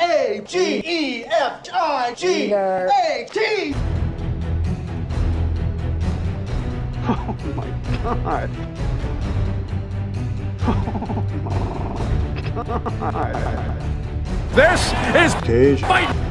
A G E F I G A T. Oh my god. Oh my god. This is Cage. Fight!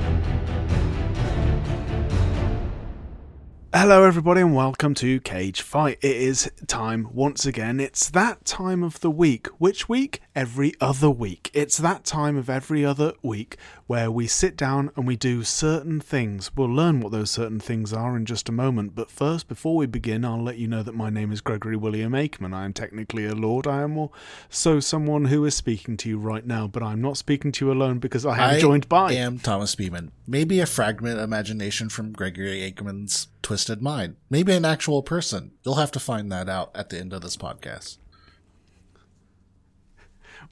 Hello, everybody, and welcome to Cage Fight. It is time once again. It's that time of the week. Which week? Every other week. It's that time of every other week where we sit down and we do certain things. We'll learn what those certain things are in just a moment. But first, before we begin, I'll let you know that my name is Gregory William Aikman. I am technically a lord. I am also someone who is speaking to you right now, but I'm not speaking to you alone because I am I joined by. I am Thomas Beeman. Maybe a fragment of imagination from Gregory Aikman's twisted mind. Maybe an actual person. You'll have to find that out at the end of this podcast.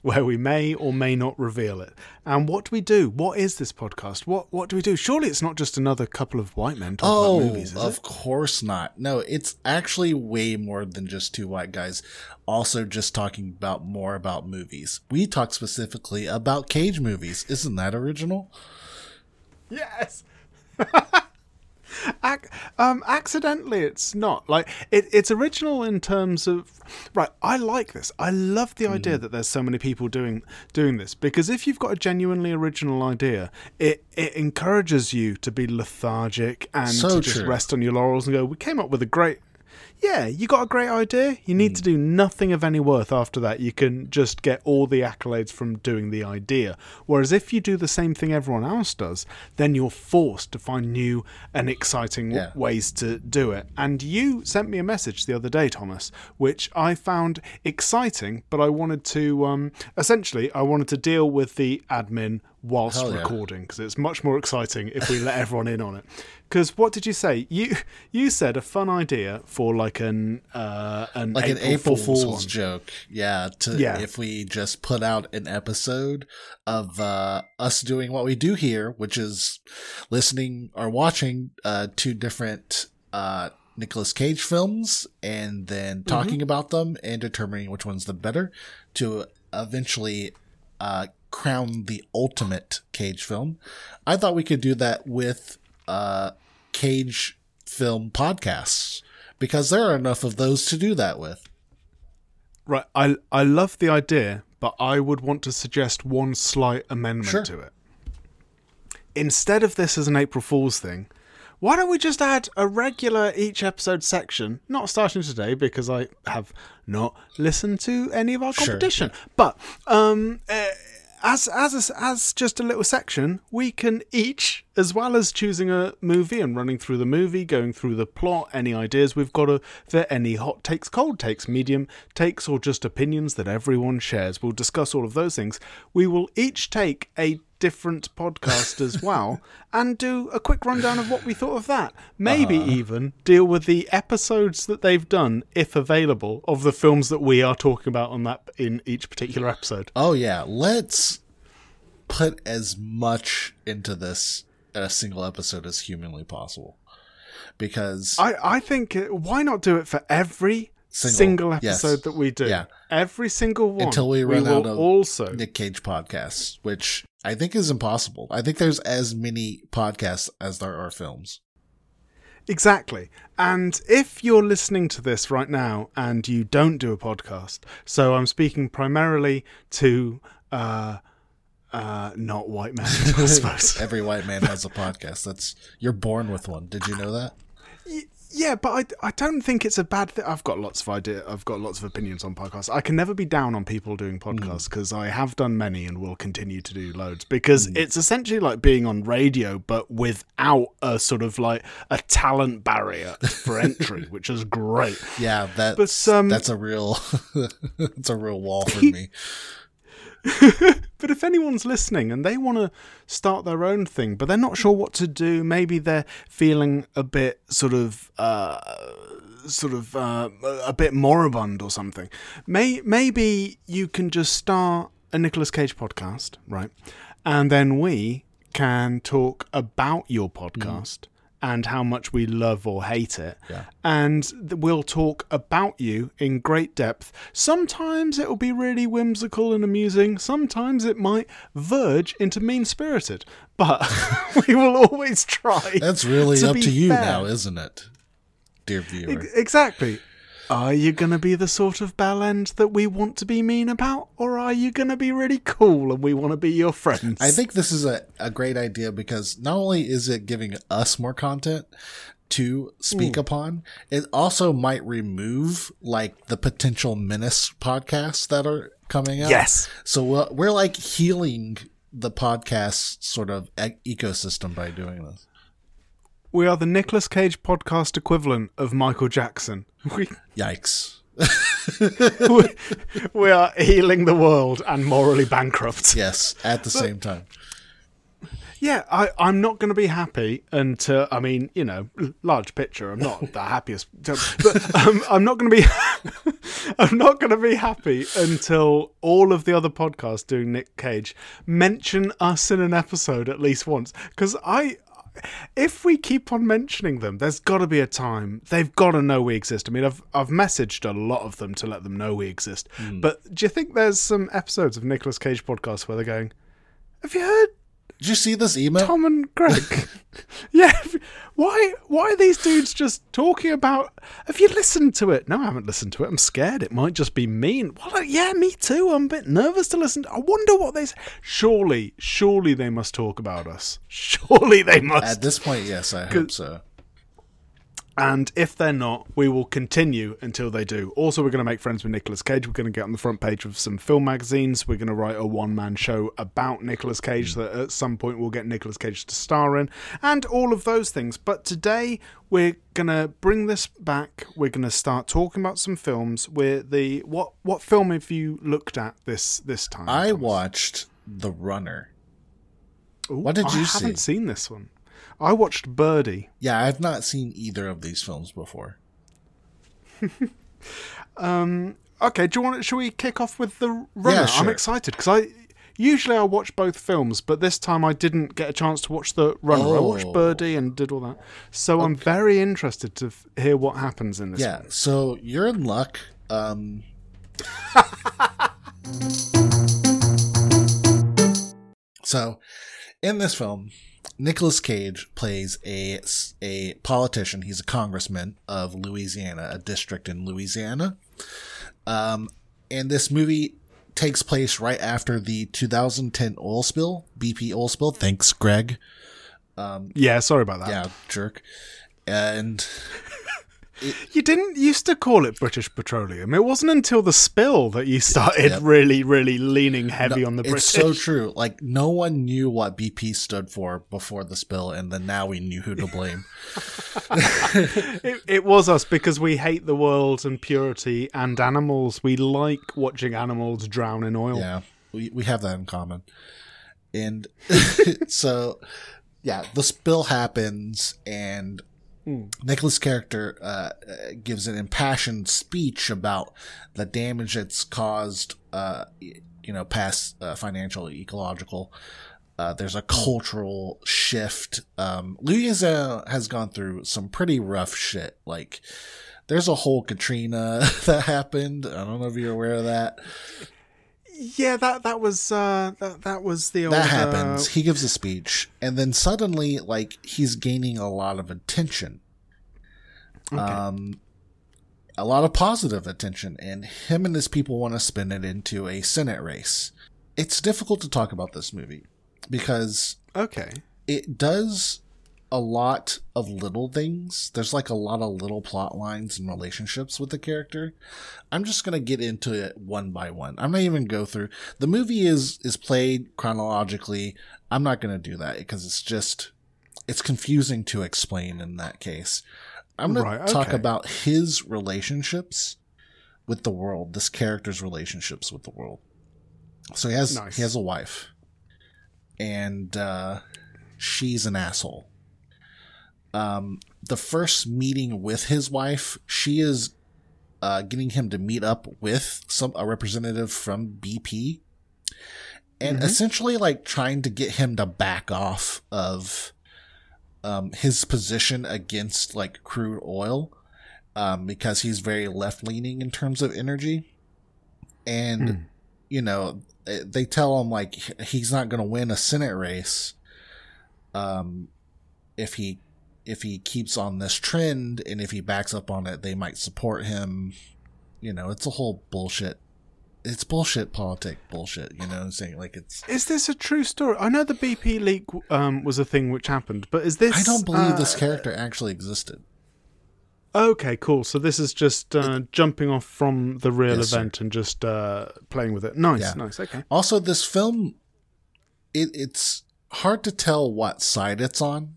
Where we may or may not reveal it. And what do we do? What is this podcast? What what do we do? Surely it's not just another couple of white men talking Oh, about movies, is of it? course not. No, it's actually way more than just two white guys. Also, just talking about more about movies. We talk specifically about cage movies. Isn't that original? Yes. Ac- um, accidentally, it's not like it, it's original in terms of right. I like this. I love the idea Mm-hmm. that there's so many people doing doing this because if you've got a genuinely original idea, it it encourages you to be lethargic and So to just true. rest on your laurels and go. We came up with a great. Yeah, you got a great idea. You need to do nothing of any worth after that. You can just get all the accolades from doing the idea. Whereas if you do the same thing everyone else does, then you're forced to find new and exciting Yeah. ways to do it. And you sent me a message the other day, Thomas, which I found exciting, but I wanted to um, essentially I wanted to deal with the admin whilst yeah. recording because it's much more exciting if we let everyone in on it. Because what did you say? You you said a fun idea for like an uh, an like April an April Fool's, Fool's, joke. Yeah, to Yeah. if we just put out an episode of uh, us doing what we do here, which is listening or watching uh, two different uh, Nicolas Cage films and then Mm-hmm. talking about them and determining which one's the better to eventually uh, crown the ultimate Cage film. I thought we could do that with uh, Cage film podcasts because there are enough of those to do that with. Right. I I love the idea, but I would want to suggest one slight amendment Sure. to it. Instead of this as an April Fool's thing, why don't we just add a regular each episode section? Not starting today because I have not listened to any of our Sure, competition, but um. Uh, as as a, as just a little section, we can each, as well as choosing a movie and running through the movie, going through the plot, any ideas we've got a, for any hot takes, cold takes, medium takes, or just opinions that everyone shares. We'll discuss all of those things. We will each take a different podcast as well and do a quick rundown of what we thought of that. Maybe even deal with the episodes that they've done, if available, of the films that we are talking about on that in each particular episode. Oh yeah, let's put as much into this in a single episode as humanly possible. Because I, I think uh, why not do it for every Single, single, yes. episode that we do? Yeah. Every single one. until we run will out of also Nick Cage podcasts, which I think is impossible. I think there's as many podcasts as there are films. Exactly. And if you're listening to this right now and you don't do a podcast, so I'm speaking primarily to uh uh not white men, I suppose. Every white man has a podcast. That's you're born with one. Did you know that? Yeah, but I, I don't think it's a bad thing. I've got lots of idea. I've got lots of opinions on podcasts. I can never be down on people doing podcasts because I have done many and will continue to do loads. Because it's essentially like being on radio, but without a sort of like a talent barrier for entry, which is great. Yeah, that's But, um, that's a real that's a real wall for me. But if anyone's listening and they want to start their own thing, but they're not sure what to do, maybe they're feeling a bit sort of, uh, sort of uh, a bit moribund or something. May maybe you can just start a Nicolas Cage podcast, right? And then we can talk about your podcast and how much we love or hate it. Yeah. And we'll talk about you in great depth. Sometimes it'll be really whimsical and amusing, sometimes it might verge into mean spirited, but we will always try. That's really to up to you fair. now, isn't it, dear viewer? Ex- Exactly. Are you going to be the sort of bell end that we want to be mean about? Or are you going to be really cool and we want to be your friends? I think this is a, a great idea because not only is it giving us more content to speak hmm. upon, it also might remove like the potential menace podcasts that are coming out. Yes. So we're, we're like healing the podcast sort of e- ecosystem by doing this. We are the Nicolas Cage podcast equivalent of Michael Jackson. We, Yikes. we, we are healing the world and morally bankrupt. Yes, at the same time. Yeah, I, I'm not going to be happy until, I mean, you know, large picture, I'm not the happiest, but um, I'm not going to be, I'm not going to be happy until all of the other podcasts doing Nick Cage mention us in an episode at least once. Because I, if we keep on mentioning them, there's got to be a time they've got to know we exist. I mean, I've I've messaged a lot of them to let them know we exist. Hmm. But do you think there's some episodes of Nicolas Cage podcasts where they're going, "Have you heard Did you see this email? Tom and Greg. yeah. Why why are these dudes just talking about have you listened to it? No, I haven't listened to it. I'm scared it might just be mean. Well yeah, me too. I'm a bit nervous to listen to I wonder what they s- Surely, surely they must talk about us. Surely they must. At this point, yes, I hope so. And if they're not, we will continue until they do. Also, we're going to make friends with Nicolas Cage. We're going to get on the front page of some film magazines. We're going to write a one man show about Nicolas Cage that at some point we'll get Nicolas Cage to star in, and all of those things. But today, we're going to bring this back. We're going to start talking about some films. We're the what what film have you looked at this this time? I watched The Runner. Ooh, what did you I see? haven't seen this one. I watched Birdy. Yeah, I've not seen either of these films before. um, Okay, do you want? Should we kick off with the runner? Yeah, sure. I'm excited because I usually I watch both films, but this time I didn't get a chance to watch the runner. I watched Oh. Birdy and did all that, so I'm very interested to f- hear what happens in this. Yeah, one. so you're in luck. Um, so, in this film, Nicolas Cage plays a a politician. He's a congressman of Louisiana, a district in Louisiana. Um, and this movie takes place right after the 2010 oil spill, BP oil spill. Thanks, Greg. Um, yeah. Sorry about that. Yeah, jerk. And You didn't used to call it British Petroleum. It wasn't until the spill that you started Yep. really, really leaning heavy on the British. it's so true. Like no one knew what BP stood for before the spill, and then now we knew who to blame. it, it was us because we hate the world and purity and animals. We like watching animals drown in oil. yeah, we we have that in common. And so, yeah, the spill happens, and Nicolas' character uh, uh, gives an impassioned speech about the damage that's caused, uh, you know, past uh, financial, ecological. Uh, there's a cultural shift. Um, Louisiana has gone through some pretty rough shit. Like, there's a whole Katrina that happened. I don't know if you're aware of that. Yeah, that that was uh, that that was the old. that uh, happens. he gives a speech, and then suddenly, like he's gaining a lot of attention. Um, a lot of positive attention, and him and his people want to spin it into a Senate race. It's difficult to talk about this movie because okay. it does a lot of little things. There's like a lot of little plot lines and relationships with the character. I'm just gonna get into it one by one. I'm not even go through the movie is is played chronologically. I'm not gonna do that because it's just it's confusing to explain in that case. I'm gonna Right, talk about his relationships with the world, this character's relationships with the world. So he has Nice. he has a wife. And uh she's an asshole. Um, the first meeting with his wife, she is uh, getting him to meet up with some a representative from BP, and essentially like trying to get him to back off of um, his position against like crude oil um, because he's very left leaning in terms of energy. And, you know, eh, they tell him like he's not going to win a Senate race um, if he if he keeps on this trend and if he backs up on it, they might support him. You know, it's a whole bullshit. It's bullshit politic bullshit. You know what I'm saying? Like it's. Is this a true story? I know the BP leak um, was a thing which happened, but is this? I don't believe this uh, character actually existed. Okay, cool. So this is just uh, jumping off from the real Yes, sir. event and just uh, playing with it. Nice, Yeah. nice. Okay. Also, this film, it, it's hard to tell what side it's on,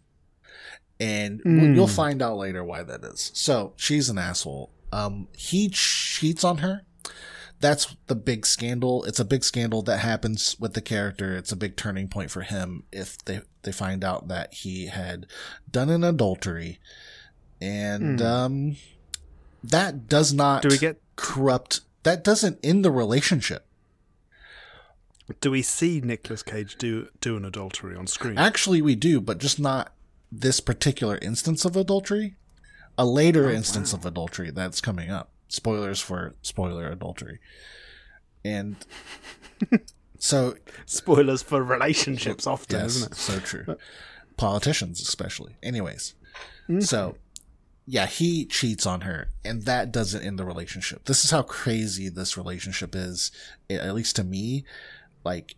and Hmm. you'll find out later why that is. So she's an asshole. Um, he cheats on her. That's the big scandal. It's a big scandal that happens with the character. It's a big turning point for him if they they find out that he had done an adultery, and um, that does not Hmm. Do we get? corrupt. That doesn't end the relationship. Do we see Nicolas Cage do do an adultery on screen? Actually, we do, but just not this particular instance of adultery. A later oh, instance of adultery that's coming up. Spoilers for spoiler adultery. And so, Spoilers for relationships, often, yes, isn't it? so true. Politicians, especially. Anyways, mm. so yeah, he cheats on her, and that doesn't end the relationship. This is how crazy this relationship is, at least to me. Like,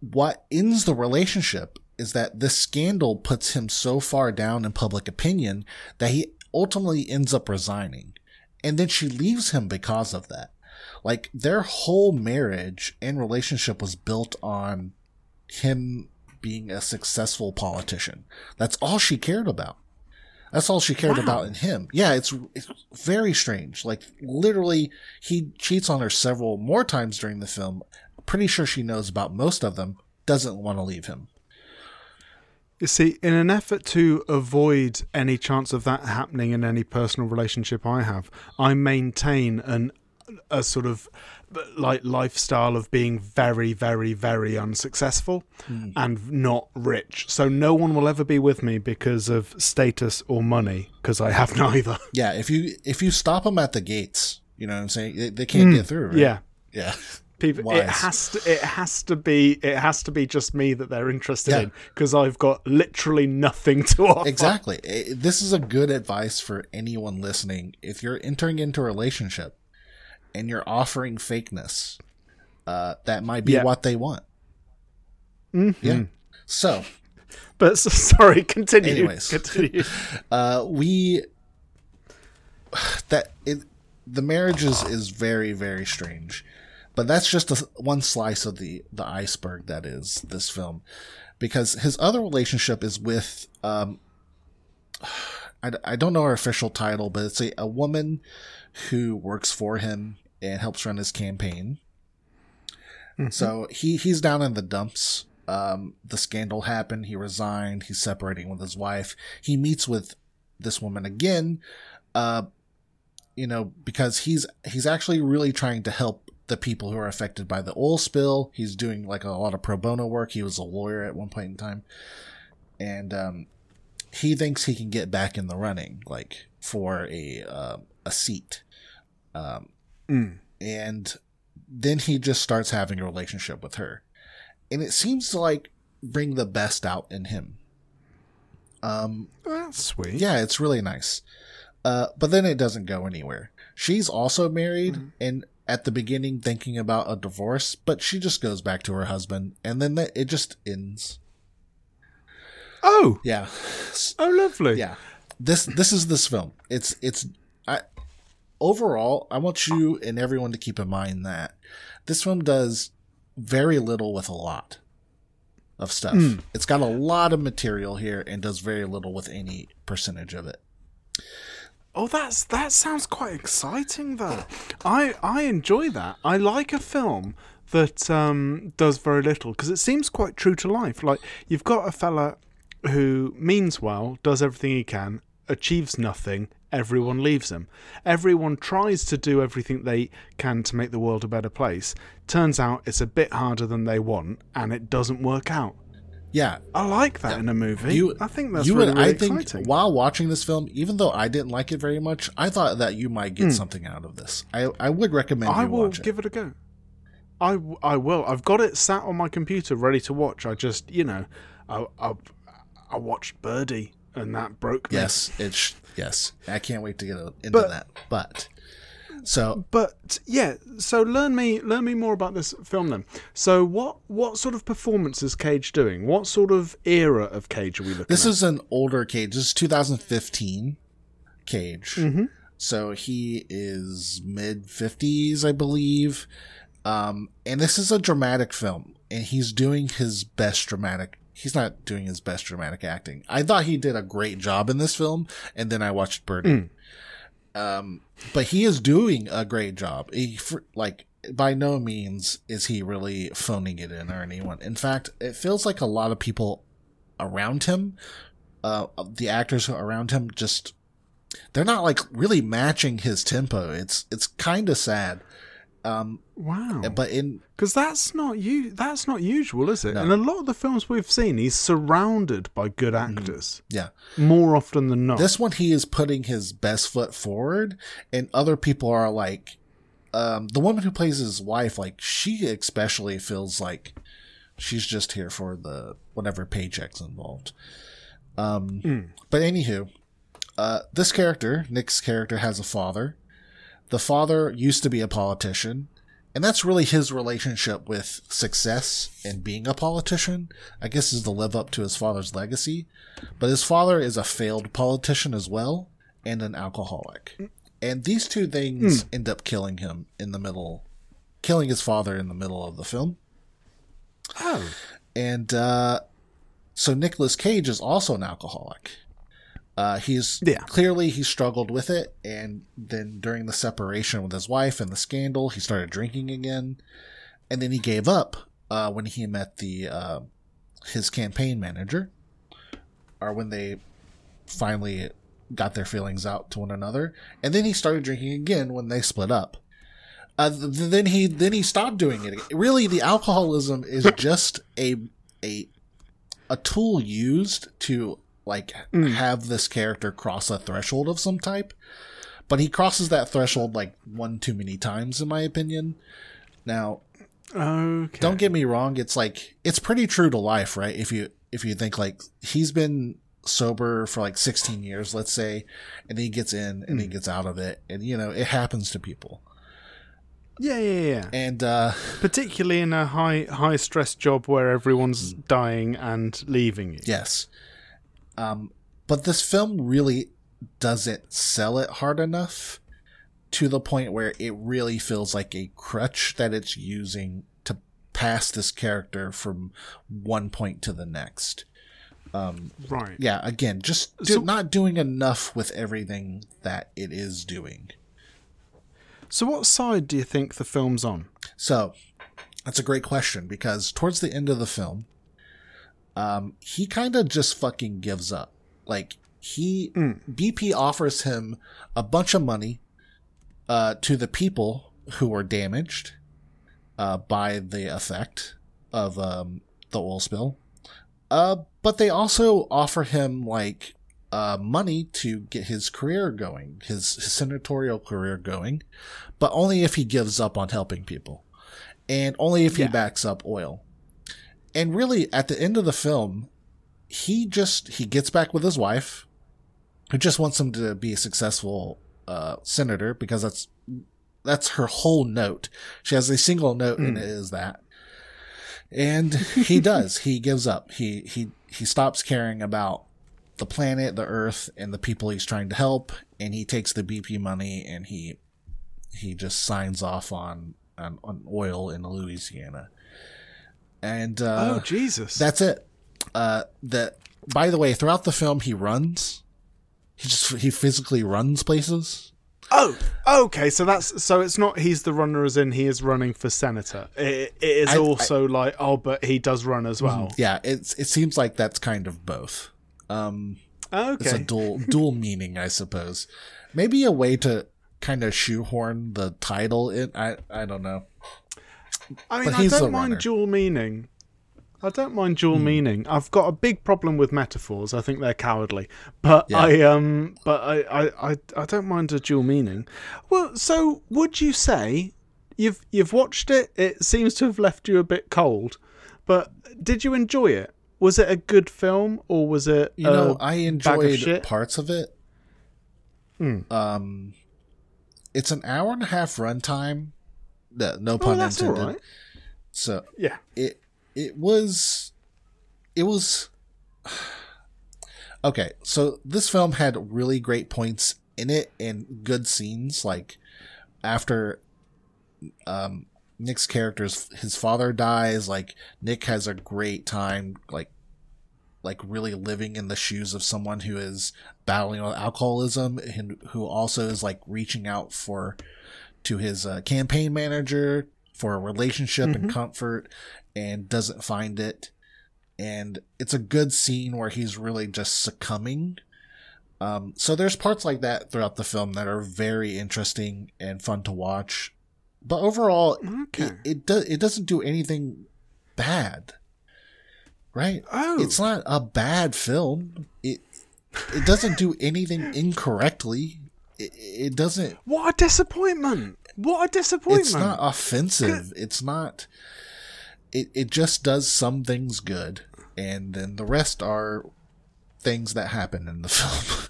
what ends the relationship is that this scandal puts him so far down in public opinion that he ultimately ends up resigning. And then she leaves him because of that. Like, their whole marriage and relationship was built on him being a successful politician. That's all she cared about. That's all she cared Wow. about in him. Yeah, it's, it's very strange. Like literally, he cheats on her several more times during the film. Pretty sure she knows about most of them. Doesn't want to leave him. You see, in an effort to avoid any chance of that happening in any personal relationship I have, I maintain an a sort of like lifestyle of being very, very, very unsuccessful hmm. and not rich. So no one will ever be with me because of status or money, because I have neither. Yeah, if you if you stop them at the gates, you know what I'm saying. They, they can't hmm. get through. Right? Yeah. yeah. People, it has to. It has to be. It has to be just me that they're interested Yeah. in because I've got literally nothing to offer. Exactly. This is a good advice for anyone listening. If you're entering into a relationship and you're offering fakeness, uh, that might be Yeah. what they want. Mm-hmm. Yeah. So, But s- sorry, continue. Anyways. continue. uh, we that it the marriage is is very very strange, but that's just a, one slice of the the iceberg that is this film, because his other relationship is with um. I, I don't know her official title, but it's a, a woman who works for him and helps run his campaign. So he he's down in the dumps. Um, the scandal happened. He resigned. He's separating with his wife. He meets with this woman again. Uh, you know, because he's he's actually really trying to help the people who are affected by the oil spill. He's doing like a lot of pro bono work. He was a lawyer at one point in time, and um, he thinks he can get back in the running, like for a uh, a seat. Um, and then he just starts having a relationship with her, and it seems to like bring the best out in him. Um, That's sweet. yeah, it's really nice. Uh, but then it doesn't go anywhere. She's also married and at the beginning thinking about a divorce, but she just goes back to her husband and then it just ends. Oh, Yeah. oh, lovely. Yeah. This this is this film. It's it's I overall, I want you and everyone to keep in mind that this film does very little with a lot of stuff. Hmm. It's got a lot of material here and does very little with any percentage of it. Oh, that's that sounds quite exciting. Though I I enjoy that. I like a film that um, does very little because it seems quite true to life. Like you've got a fella who means well, does everything he can, achieves nothing. Everyone leaves him. Everyone tries to do everything they can to make the world a better place. Turns out it's a bit harder than they want, and it doesn't work out. Yeah, I like that in a movie. you. I think that's you really, would- really I think exciting. while watching this film, even though I didn't like it very much, I thought that you might get hmm. something out of this. I I would recommend. I you will watch it. give it a go. I, I will. I've got it sat on my computer ready to watch. I just, you know, I, I, I watched Birdy and that broke me. Yes, it's yes. I can't wait to get into But- that. But so But yeah, so learn me learn me more about this film then. So what what sort of performance is Cage doing? What sort of era of Cage are we looking this at? is an older Cage. This is 2015 Cage. Mm-hmm. So he is mid 50s, I believe. Um, and this is a dramatic film, and he's doing his best dramatic. He's not doing his best dramatic acting. I thought he did a great job in this film, and then I watched Birdy. Um, but he is doing a great job. He like by no means is he really phoning it in or anyone. In fact, it feels like a lot of people around him, uh, the actors around him, just they're not like really matching his tempo. It's it's kind of sad. Um, wow. but in Because that's not you. That's not usual, is it? And a lot of the films we've seen, he's surrounded by good actors yeah, more often than not. this one he is putting his best foot forward, and other people are like, um, the woman who plays his wife, like she especially feels like she's just here for the whatever paychecks involved. Um, but anywho, uh, this character, Nick's character, has a father. The father used to be a politician, and that's really his relationship with success and being a politician. I guess is to live up to his father's legacy. But his father is a failed politician as well, and an alcoholic. And these two things end up killing him in the middle, killing his father in the middle of the film. oh, And uh, so Nicolas Cage is also an alcoholic. Uh, he's Yeah. clearly he struggled with it, and then during the separation with his wife and the scandal, he started drinking again, and then he gave up uh, when he met the uh, his campaign manager, or when they finally got their feelings out to one another, and then he started drinking again when they split up. Uh, th- then he then he stopped doing it. Really, the alcoholism is just a a a tool used to like mm. have this character cross a threshold of some type. But he crosses that threshold like one too many times, in my opinion. Now, okay. don't get me wrong; it's like it's pretty true to life, right? If you if you think like he's been sober for like 16 years, let's say, and he gets in and he mm. gets out of it, and you know it happens to people. Yeah, yeah, yeah. And uh, Particularly in a high high stress job where everyone's mm. dying and leaving you. Yes. Um, but this film really doesn't sell it hard enough to the point where it really feels like a crutch that it's using to pass this character from one point to the next. Right. Yeah, again, just do, So- not doing enough with everything that it is doing. So, what side do you think the film's on? So that's a great question because towards the end of the film, um, he kind of just fucking gives up. Like he BP offers him a bunch of money uh, to the people who were damaged uh, by the effect of um, the oil spill. Uh, but they also offer him like uh, money to get his career going, his, his senatorial career going, but only if he gives up on helping people, and only if he Yeah. backs up oil. And really, at the end of the film, he just he gets back with his wife, who just wants him to be a successful uh, senator because that's that's her whole note. She has a single note, and it is that. And he does. he gives up. He he he stops caring about the planet, the Earth, and the people he's trying to help, and he takes the BP money and he he just signs off on on, on oil in Louisiana. And uh, oh, Jesus. that's it. Uh, that by the way, throughout the film, he runs. He just he physically runs places. Oh, okay. So that's so it's not he's the runner as in he is running for senator. It, it is I- also like oh, but he does run as well. Yeah, it's it seems like that's kind of both. Um, it's a dual dual meaning, I suppose. Maybe a way to kind of shoehorn the title in. I I don't know. I mean, I don't mind runner. dual meaning. I don't mind dual meaning. I've got a big problem with metaphors. I think they're cowardly. But Yeah. I um but I, I, I, I don't mind a dual meaning. Well, so would you say you've you've watched it? It seems to have left you a bit cold. But did you enjoy it? Was it a good film or was it You know, I of enjoyed shit? parts of it. Um, it's an hour and a half runtime. No, no Oh, pun intended. right. So Yeah. it it was it was okay. So this film had really great points in it and good scenes. Like after um, Nick's character's his father dies, like Nick has a great time, like like really living in the shoes of someone who is battling with alcoholism and who also is like reaching out for to his uh, campaign manager for a relationship and comfort and doesn't find it. And it's a good scene where he's really just succumbing. Um, so there's parts like that throughout the film that are very interesting and fun to watch. But overall Okay. it, it does it doesn't do anything bad. Right? Oh. it's not a bad film. It it doesn't do anything incorrectly it, it doesn't What a disappointment. What a disappointment. it's not offensive it's not it, it just does some things good and then the rest are things that happen in the film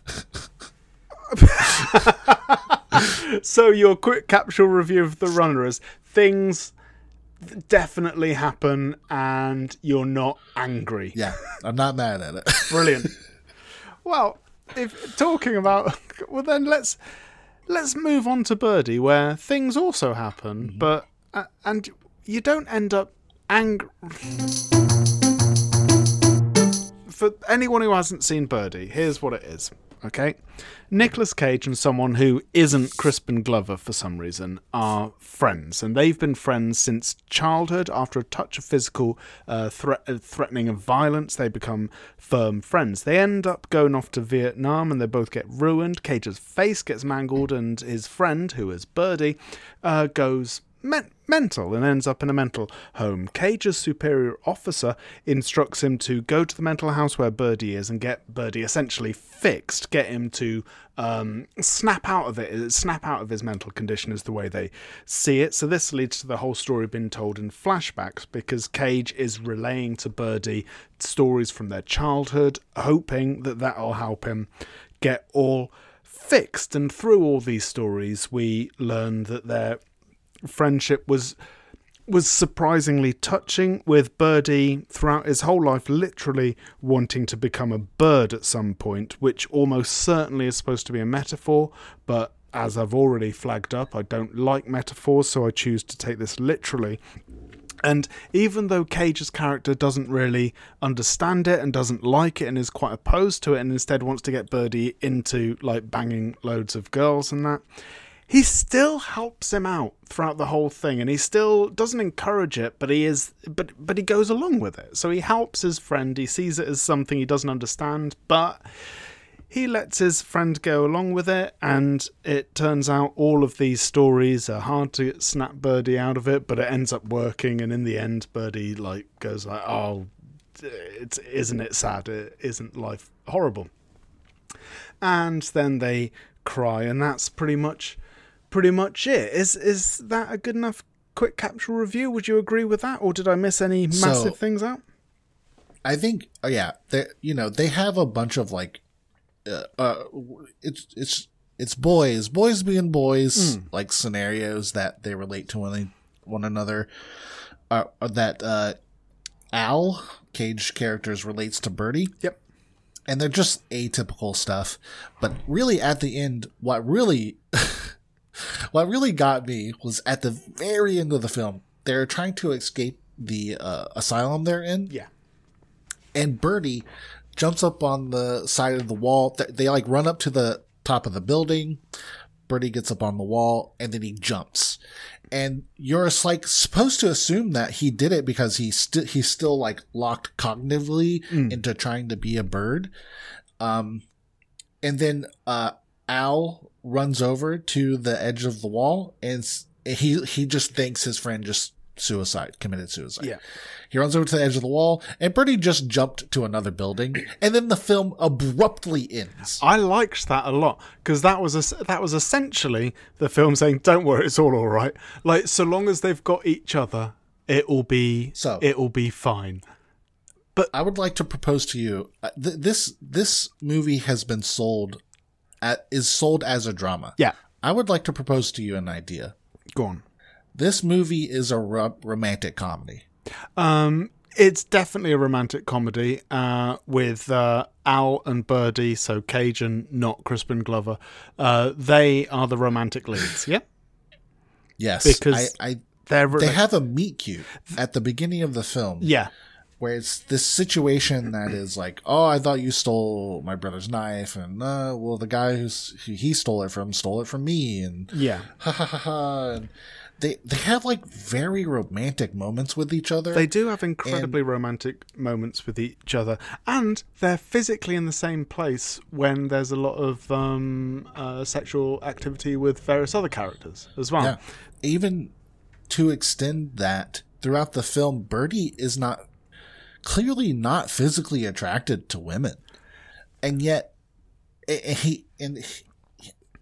So your quick capsule review of the runner is things definitely happen and you're not angry. yeah i'm not mad at it Brilliant. well, if talking about well then let's let's move on to Birdy where things also happen, but uh, and you don't end up angry. For anyone who hasn't seen Birdy, here's what it is. Okay, Nicolas Cage and someone who isn't Crispin Glover for some reason are friends, and they've been friends since childhood. After a touch of physical uh, threat, uh, threatening of violence, they become firm friends. They end up going off to Vietnam, and they both get ruined. Cage's face gets mangled, and his friend, who is Birdy, uh, goes men- mental and ends up in a mental home. Cage's superior officer instructs him to go to the mental house where Birdy is and get Birdy essentially fixed, get him to um, snap out of it, snap out of his mental condition, is the way they see it. So this leads to the whole story being told in flashbacks because Cage is relaying to Birdy stories from their childhood, hoping that that'll help him get all fixed. And through all these stories, we learn that their friendship was was surprisingly touching with Birdy throughout his whole life literally wanting to become a bird at some point, which almost certainly is supposed to be a metaphor, but as I've already flagged up, I don't like metaphors, so I choose to take this literally. And even though Cage's character doesn't really understand it and doesn't like it and is quite opposed to it and instead wants to get Birdy into like banging loads of girls and that, he still helps him out throughout the whole thing and he still doesn't encourage it but he is but but he goes along with it. So he helps his friend he sees it as something he doesn't understand but he lets his friend go along with it and it turns out all of these stories are hard to snap birdy out of it but it ends up working and in the end birdy like goes like oh it's isn't it sad? It isn't life horrible. And then they cry and that's pretty much pretty much it is is that a good enough quick capsule review would you agree with that or did i miss any massive So- things out I think, oh yeah, they you know they have a bunch of like, uh, uh it's it's it's boys, boys being boys, like scenarios that they relate to one one another. Uh, uh, that uh, Al Cage characters relates to Birdy. Yep. and they're just atypical stuff. But really, at the end, what really, what really got me was at the very end of the film. They're trying to escape the uh, asylum they're in, yeah and Birdy jumps up on the side of the wall. Th- They like run up to the top of the building. Birdy gets up on the wall and then he jumps. And you're like supposed to assume that he did it because he's still he's still like locked cognitively into trying to be a bird. Um, and then uh, Al runs over to the edge of the wall and he he just thinks his friend just suicide, committed suicide. Yeah. He runs over to the edge of the wall, and Birdy just jumped to another building, and then the film abruptly ends. I liked that a lot because that was a, that was essentially the film saying, "Don't worry, it's all all right." Like so long as they've got each other, it will be So- it will be fine. But I would like to propose to you uh, th- this this movie has been sold at is sold as a drama. Yeah, I would like to propose to you an idea. go on. This movie is a ro- romantic comedy. Um, it's definitely a romantic comedy uh, with uh, Al and Birdy, so Cajun, not Crispin Glover. Uh, they are the romantic leads. Yeah, Yes, Because I, I they're they have a meet cute at the beginning of the film. yeah, where it's this situation that is like, oh, I thought you stole my brother's knife, and uh, well, the guy who's who he stole it from stole it from me, and yeah. ha ha ha ha. And they they have like very romantic moments with each other. They do have incredibly romantic moments with each other, and they're physically in the same place when there's a lot of um, uh, sexual activity with various other characters as well. yeah, even to extend that throughout the film, Birdy is not clearly not physically attracted to women, and yet he and he-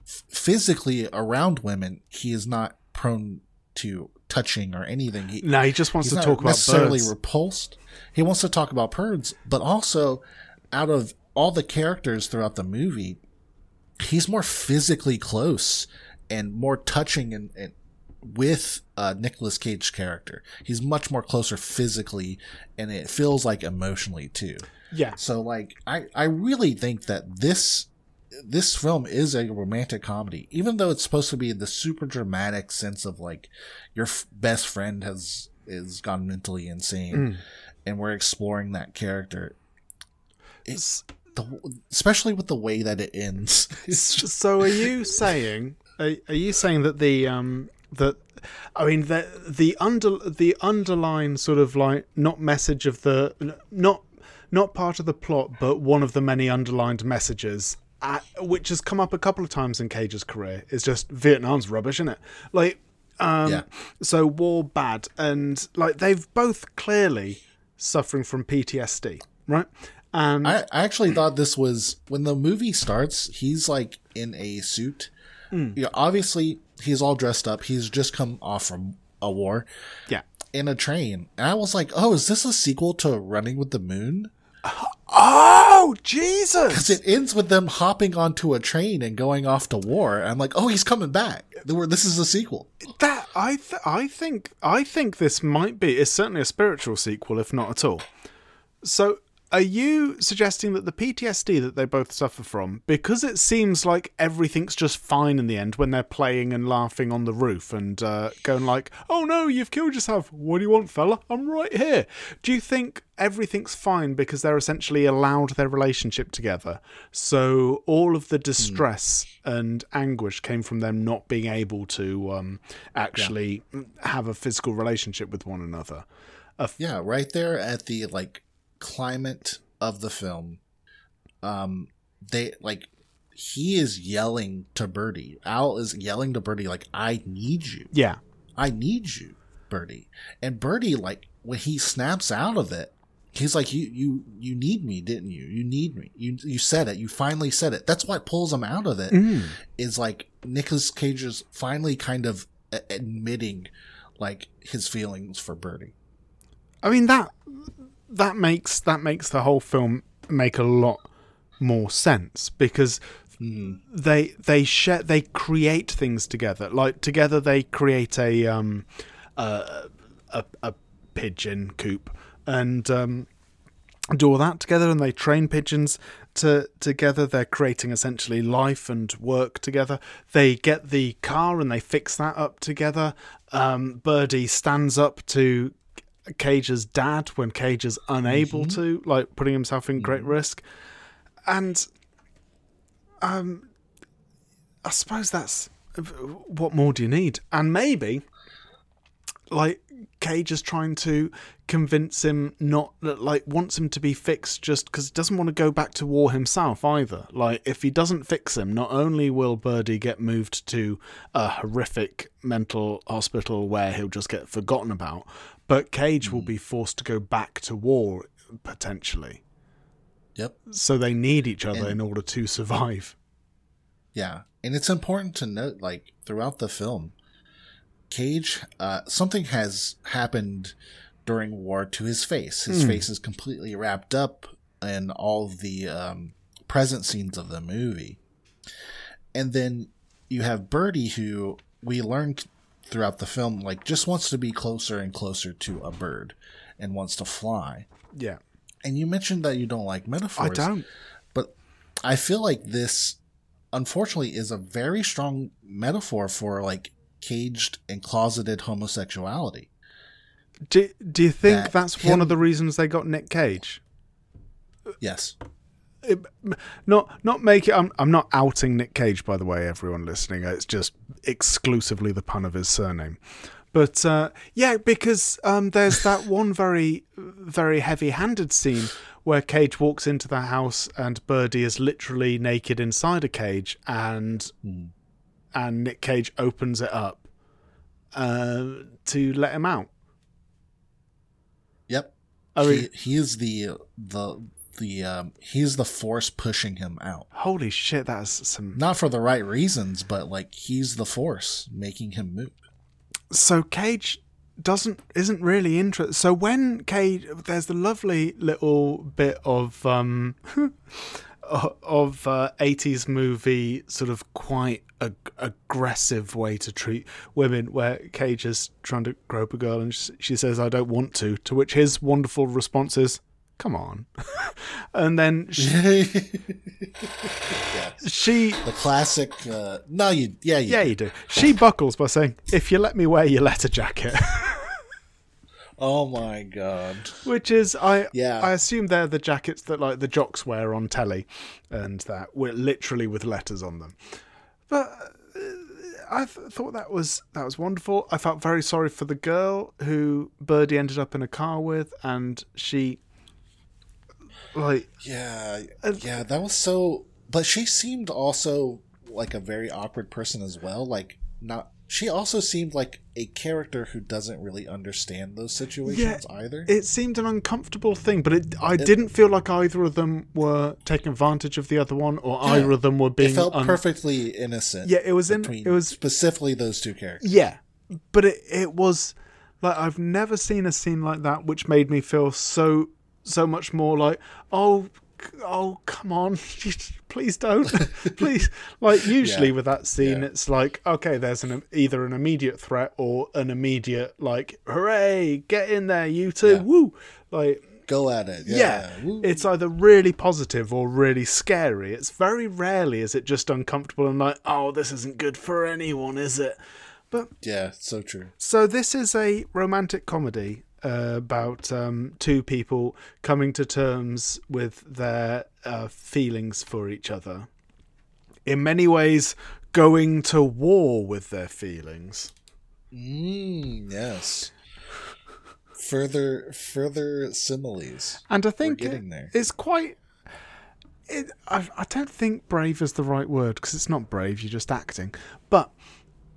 physically around women, he is not prone to touching or anything. He, No, he just wants to talk about necessarily birds. repulsed. He wants to talk about birds, but also out of all the characters throughout the movie, he's more physically close and more touching and, and with a Nicolas Cage character. He's much more closer physically, and it feels like emotionally too. yeah, So like I I really think that this this film is a romantic comedy, even though it's supposed to be the super dramatic sense of like your f- best friend has is gone mentally insane, and we're exploring that character. It's the especially with the way that it ends. So, are you saying? Are, are you saying that the um that I mean the the under the underlying sort of like not message of the not not part of the plot, but one of the many underlined messages, uh, which has come up a couple of times in Cage's career, is just Vietnam's rubbish, isn't it? Like, um, Yeah. so war bad, and like they've both clearly suffering from PTSD, right? And I, I actually thought this was when the movie starts. He's like in a suit. Mm. Yeah, obviously he's all dressed up. He's just come off from a war. yeah, in a train. And I was like, oh, is this a sequel to Running with the Moon? Uh, oh Jesus! Because it ends with them hopping onto a train and going off to war. And I'm like, oh, he's coming back. This is a sequel. That I th- I think I think this might be. It's certainly a spiritual sequel, if not at all. So, are you suggesting that the PTSD that they both suffer from, because it seems like everything's just fine in the end when they're playing and laughing on the roof and uh, going like, "Oh no, you've killed yourself. What do you want, fella? I'm right here." Do you think everything's fine because they're essentially allowed their relationship together? So all of the distress and anguish came from them not being able to um, actually have a physical relationship with one another. Yeah, right there at the like climate of the film. Um, they like he is yelling to Birdy. Al is yelling to Birdy like, "I need you. Yeah. I need you, Birdy." And Birdy like when he snaps out of it, he's like, "You you you need me, didn't you? You need me. You you said it. You finally said it." That's what pulls him out of it. Is like Nicolas Cage is finally kind of admitting like his feelings for Birdy. I mean that that makes that makes the whole film make a lot more sense because they they share they create things together. Like together they create a um a a, a pigeon coop and um do all that together and they train pigeons to together. They're creating essentially life and work together. They get the car and they fix that up together. Um, birdy stands up to cage's dad when cage is unable mm-hmm. to like putting himself in great mm-hmm. risk. And um i suppose that's uh, what more do you need? And maybe like Cage is trying to convince him not like wants him to be fixed just because he doesn't want to go back to war himself either. Like if he doesn't fix him, not only will Birdy get moved to a horrific mental hospital where he'll just get forgotten about, but Cage will be forced to go back to war potentially. Yep. So they need each other And- in order to survive. Yeah, and it's important to note, like throughout the film, Cage, uh, something has happened during war to his face. His face is completely wrapped up in all of the um, present scenes of the movie, and then you have Birdy, who we learn throughout the film, like just wants to be closer and closer to a bird, and wants to fly. Yeah. And you mentioned that you don't like metaphors. I don't. But I feel like this, unfortunately, is a very strong metaphor for like caged and closeted homosexuality. Do, do you think That that's one of the reasons they got Nick Cage? Yes. Not not make it. I'm I'm not outing Nick Cage, by the way, everyone listening. It's just exclusively the pun of his surname. But uh, yeah, because um, there's that one very very heavy-handed scene where Cage walks into the house and Birdy is literally naked inside a cage, and and Nick Cage opens it up uh, to let him out. Yep. I he, he is the the the um, he's the force pushing him out. Holy shit, that's some Not for the right reasons, but like he's the force making him move. so Cage doesn't isn't really interested. So when Cage, there's the lovely little bit of um of uh, 80s movie sort of quite ag- aggressive way to treat women, where Cage is trying to grope a girl and she says, "I don't want to," to which his wonderful response is. Come on, and then she, she The classic. Uh, no, you. Yeah, you. yeah, you do. She buckles by saying, "If you let me wear your letter jacket." Oh my god. Which is, I Yeah. I assume they're the jackets that like the jocks wear on telly, and that were literally with letters on them. But uh, I th- thought that was that was wonderful. I felt very sorry for the girl who Birdy ended up in a car with, and she like Yeah, yeah, that was so. But she seemed also like a very awkward person as well. Like, not. She also seemed like a character who doesn't really understand those situations either. it seemed an uncomfortable thing, but it I didn't feel like either of them were taking advantage of the other one, or either of them were being it felt un- perfectly innocent. Yeah, it was in- it was- specifically those two characters. Yeah, but it it was like I've never seen a scene like that, which made me feel so so much more like oh oh come on, please don't, please. Like usually Yeah. with that scene, Yeah. it's like okay, there's an either an immediate threat or an immediate like hooray, get in there, you two, Yeah. woo, like. Go at it. Yeah, Yeah, it's either really positive or really scary. It's very rarely is it just uncomfortable and like, oh, this isn't good for anyone, is it? But yeah, so true. so this is a romantic comedy uh, about um, two people coming to terms with their uh, feelings for each other. In many ways, going to war with their feelings. Mm, yes. Further, further similes. And I think it- it's quite. It, I, I don't think brave is the right word because it's not brave, you're just acting. But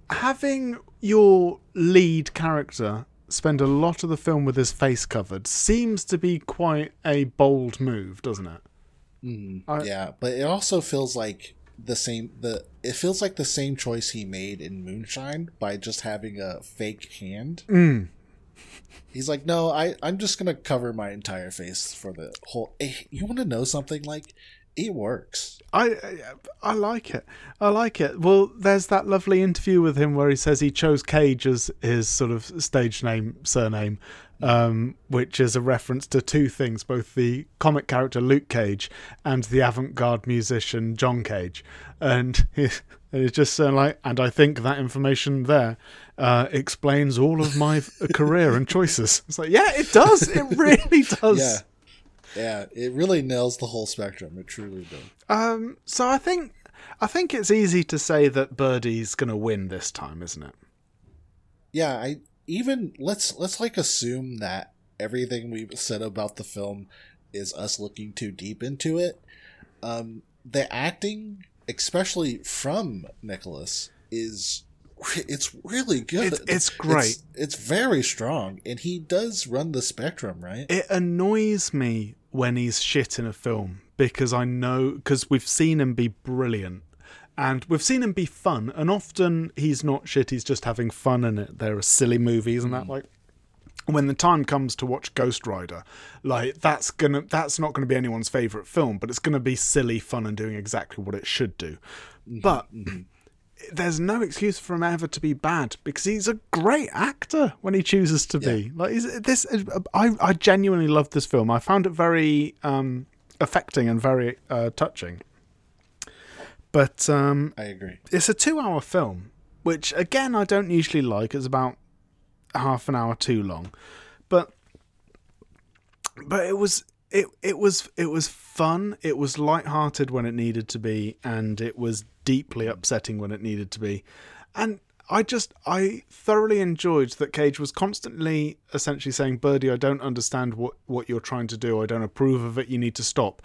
having your lead character spend a lot of the film with his face covered seems to be quite a bold move, doesn't it? I- yeah, but it also feels like the same. The it feels like the same choice he made in Moonstruck by just having a fake hand. Mm. He's like, no, I I'm just gonna cover my entire face for the whole. Eh, You want to know something? Like, it works. I, I I like it. I like it. Well, there's that lovely interview with him where he says he chose Cage as his sort of stage name, surname, um, which is a reference to two things: both the comic character Luke Cage and the avant-garde musician John Cage. And it, it's just saying like, and I think that information there uh, explains all of my career and choices. It's like, yeah, it does. It really does. Yeah, yeah. It really nails the whole spectrum. It truly does. Um, so I think I think it's easy to say that Birdy's going to win this time, isn't it? Yeah, I even let's let's like assume that everything we've said about the film is us looking too deep into it. Um, the acting, especially from Nicolas, is it's really good. It's- it's great. It's, it's very strong, and he does run the spectrum, right? It annoys me when he's shit in a film because I know because we've seen him be brilliant and we've seen him be fun and often he's not shit he's just having fun in it there are silly movies and that mm. like when the time comes to watch Ghost Rider like that's gonna that's not gonna be anyone's favorite film but it's gonna be silly fun and doing exactly what it should do mm-hmm, but mm-hmm. There's no excuse for him ever to be bad because he's a great actor when he chooses to be. Like is this, I I genuinely loved this film. I found it very um, affecting and very uh, touching. But um, I agree. it's a two-hour film, which again I don't usually like. It's about half an hour too long, but but it was it it was it was fun. It was light-hearted when it needed to be, and it was deeply upsetting when it needed to be. And I just I thoroughly enjoyed that Cage was constantly essentially saying, "Birdy, I don't understand what what you're trying to do. I don't approve of it. You need to stop."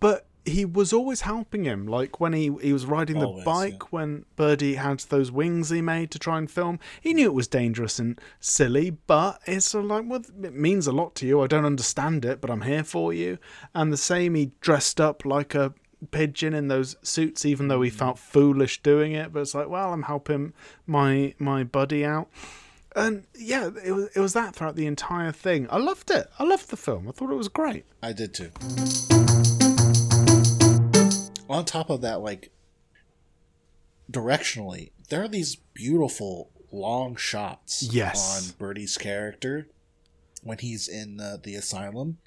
But he was always helping him. Like when he he was riding the Always, bike when Birdy had those wings he made to try and film. He knew it was dangerous and silly, but it's sort of like, well, it means a lot to you. I don't understand it, but I'm here for you. And the same, he dressed up like a pigeon in those suits, even though he felt foolish doing it. But it's like, well, I'm helping my my buddy out. And yeah, it was it was that throughout the entire thing. I loved it. I loved the film. I thought it was great. I did too. On top of that, like directionally, there are these beautiful long shots Yes. on Birdy's character when he's in uh, the asylum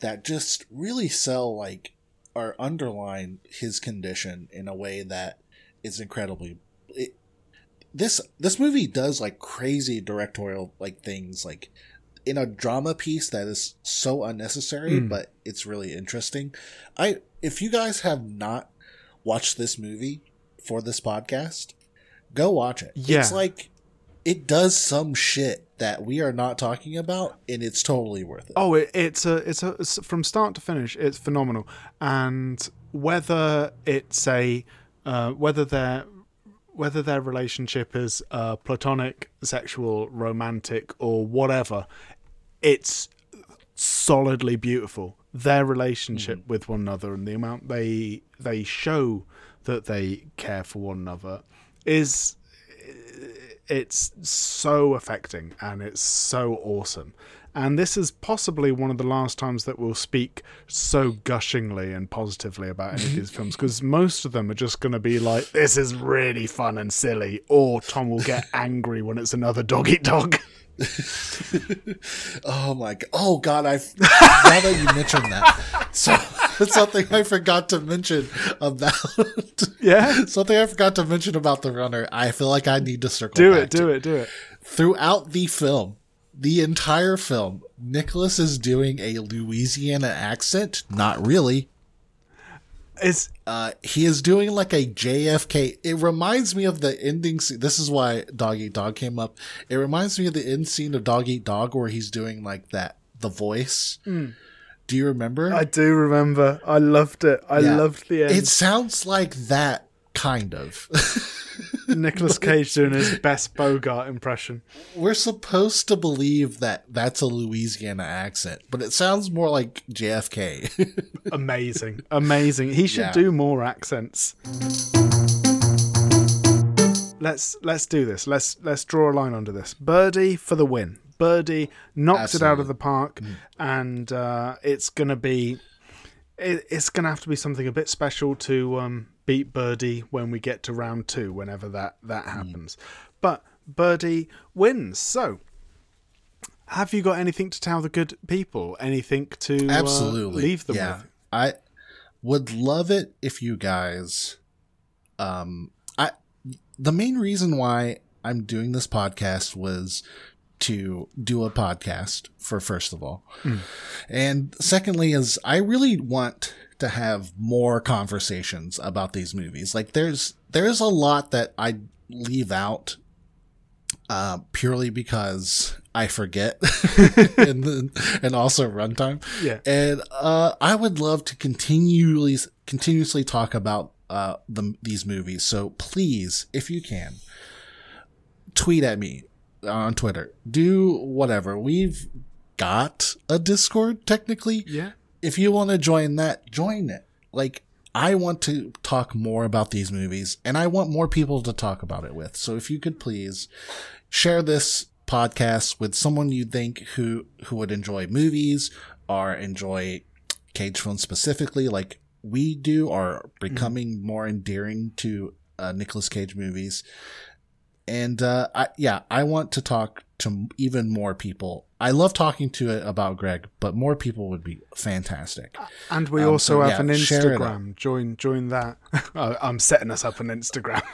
that just really sell like or underline his condition in a way that is incredibly it, this this movie does like crazy directorial like things like in a drama piece that is so unnecessary hmm. but it's really interesting. I if you guys have not watched this movie for this podcast go watch it. Yeah. it's like it does some shit that we are not talking about and it's totally worth it Oh, it, it's a it's a it's, from start to finish. It's phenomenal, and whether it's a uh, whether their whether their relationship is uh, platonic, sexual, romantic, or whatever, it's solidly beautiful. Their relationship with one another and the amount they they show that they care for one another is it's so affecting and it's so awesome. And this is possibly one of the last times that we'll speak so gushingly and positively about any of these films because most of them are just going to be like, this is really fun and silly, or Tom will get angry when it's another dog eat dog. Oh my god! Oh god! I now that you mentioned that, so something I forgot to mention about. Yeah. something I forgot to mention about the runner. I feel like I need to circle. Do back it, to. do it, do it. Throughout the film, the entire film, Nicolas is doing a Louisiana accent. Not really. It's Uh, he is doing like a JFK. It reminds me of the ending scene. This is why Dog Eat Dog came up. It reminds me of the end scene of Dog Eat Dog where he's doing like that, the voice. Do you remember? I do remember. I loved it. I Yeah. loved the end. It sounds like that, kind of. Nicolas Cage doing his best Bogart impression. We're supposed to believe that that's a Louisiana accent, but it sounds more like JFK. Amazing, amazing. He should Yeah. do more accents. Let's let's do this. Let's let's draw a line under this. Birdy for the win. Birdy knocks it out of the park, and uh, it's gonna be it, it's gonna have to be something a bit special to um, beat Birdy when we get to round two, whenever that that happens. But Birdy wins. So, have you got anything to tell the good people? Anything to uh, Absolutely. leave them yeah. with? I would love it if you guys um I the main reason why I'm doing this podcast was to do a podcast for first of all. And secondly is I really want to have more conversations about these movies. Like there's there's a lot that I leave out uh, purely because I forget, and then, and also runtime. Yeah. and uh, I would love to continually continuously talk about uh, the these movies. So please, if you can, tweet at me on Twitter. Do whatever. We've got a Discord technically. Yeah. If you want to join that, join it. Like I want to talk more about these movies and I want more people to talk about it with. So if you could please share this podcast with someone you think who who would enjoy movies or enjoy cage films specifically like we do are becoming more endearing to uh, Nicolas Cage movies and uh, I, yeah, I want to talk to even more people. I love talking to it about Greg, but more people would be fantastic. And we Um, also so, have yeah, an Instagram. Join join that. I'm setting us up an Instagram.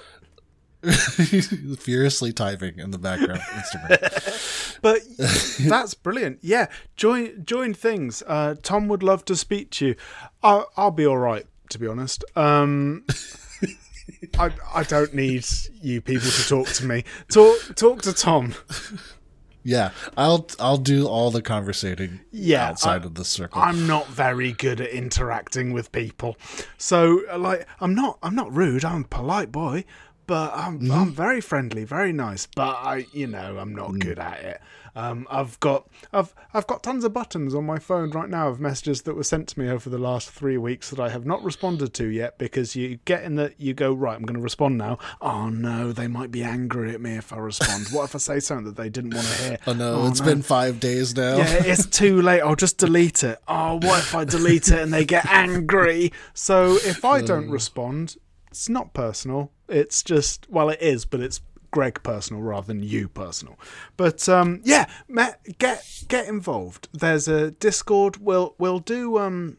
Furiously typing in the background, Instagram. But that's brilliant. Yeah, join join things. Uh, Tom would love to speak to you. I'll, I'll be all right, to be honest. Um, I I don't need you people to talk to me. Talk talk to Tom. Yeah, I'll I'll do all the conversating. Yeah, outside I- of the circle. I'm not very good at interacting with people, so like I'm not I'm not rude. I'm a polite boy, but I'm Mm-hmm. I'm very friendly, very nice. But I you know I'm not Mm. good at it. Um, I've got I've I've got tons of buttons on my phone right now of messages that were sent to me over the last three weeks that I have not responded to yet because you get in that you go right. I'm going to respond now. Oh no, they might be angry at me if I respond. what if I say something that they didn't want to hear? oh no, it's been five days now. Yeah, it's too late. I'll just delete it. Oh, what if I delete it and they get angry? So if I don't respond, it's not personal. It's just well, it is, but it's Greg personal rather than you personal. But um, yeah, ma- get get involved. There's a Discord. We'll we'll do um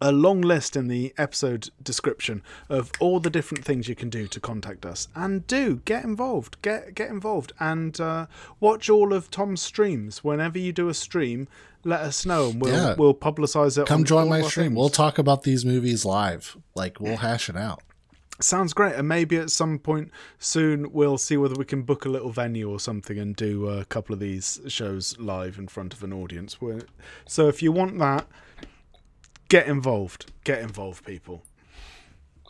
a long list in the episode description of all the different things you can do to contact us and do get involved get get involved and uh, watch all of tom's streams whenever you do a stream let us know and we'll Yeah. we'll publicize it Come join my stream. things. We'll talk about these movies live. Like we'll hash it out. Sounds great and maybe at some point soon we'll see whether we can book a little venue or something and do a couple of these shows live in front of an audience so if you want that get involved get involved people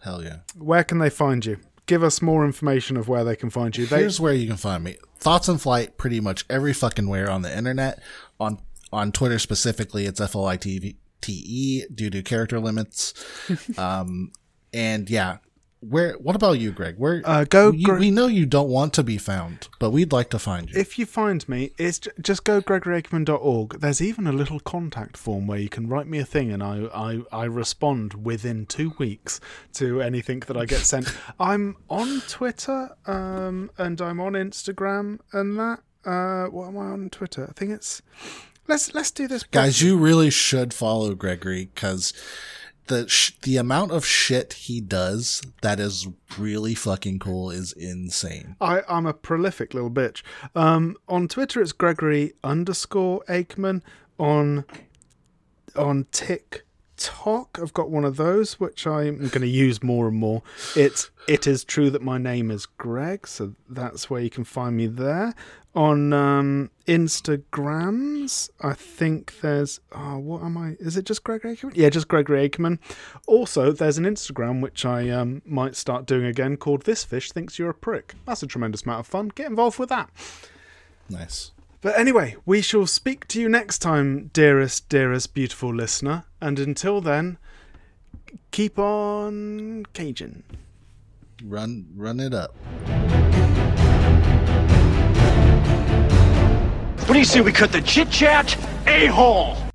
Hell yeah. where can they find you? Give us more information of where they can find you. They, Here's where you can find me. Thoughts in Flight pretty much every fucking where on the internet. On on Twitter specifically, it's F L I T T E due to character limits. um and yeah. Where what about you, Greg? Where Uh, go you, Gre- we know you don't want to be found, but we'd like to find you. if you find me, it's j- just go gregoryakerman.org. There's even a little contact form where you can write me a thing, and I, I, I respond within two weeks to anything that I get sent. I'm on Twitter, um, and I'm on Instagram, and that. Uh, what am I on Twitter? I think it's. Let's let's do this, Guys, you really should follow Gregory because the sh- the amount of shit he does that is really fucking cool is insane. I, I'm a prolific little bitch. Um, on Twitter, it's Gregory underscore Aikman. On on TikTok, I've got one of those which I'm going to use more and more. It's it is true that my name is Greg, so that's where you can find me there. On um, Instagrams, I think there's oh, what am I? Is it just Gregory Aikman? Yeah, just Gregory Aikman. Also, there's an Instagram which I um, might start doing again called This Fish Thinks You're a Prick. That's a tremendous amount of fun. Get involved with that. Nice. But anyway, we shall speak to you next time, dearest, dearest, beautiful listener. And until then, keep on caging. Run run it up. What do you say we cut the chit chat? A hole!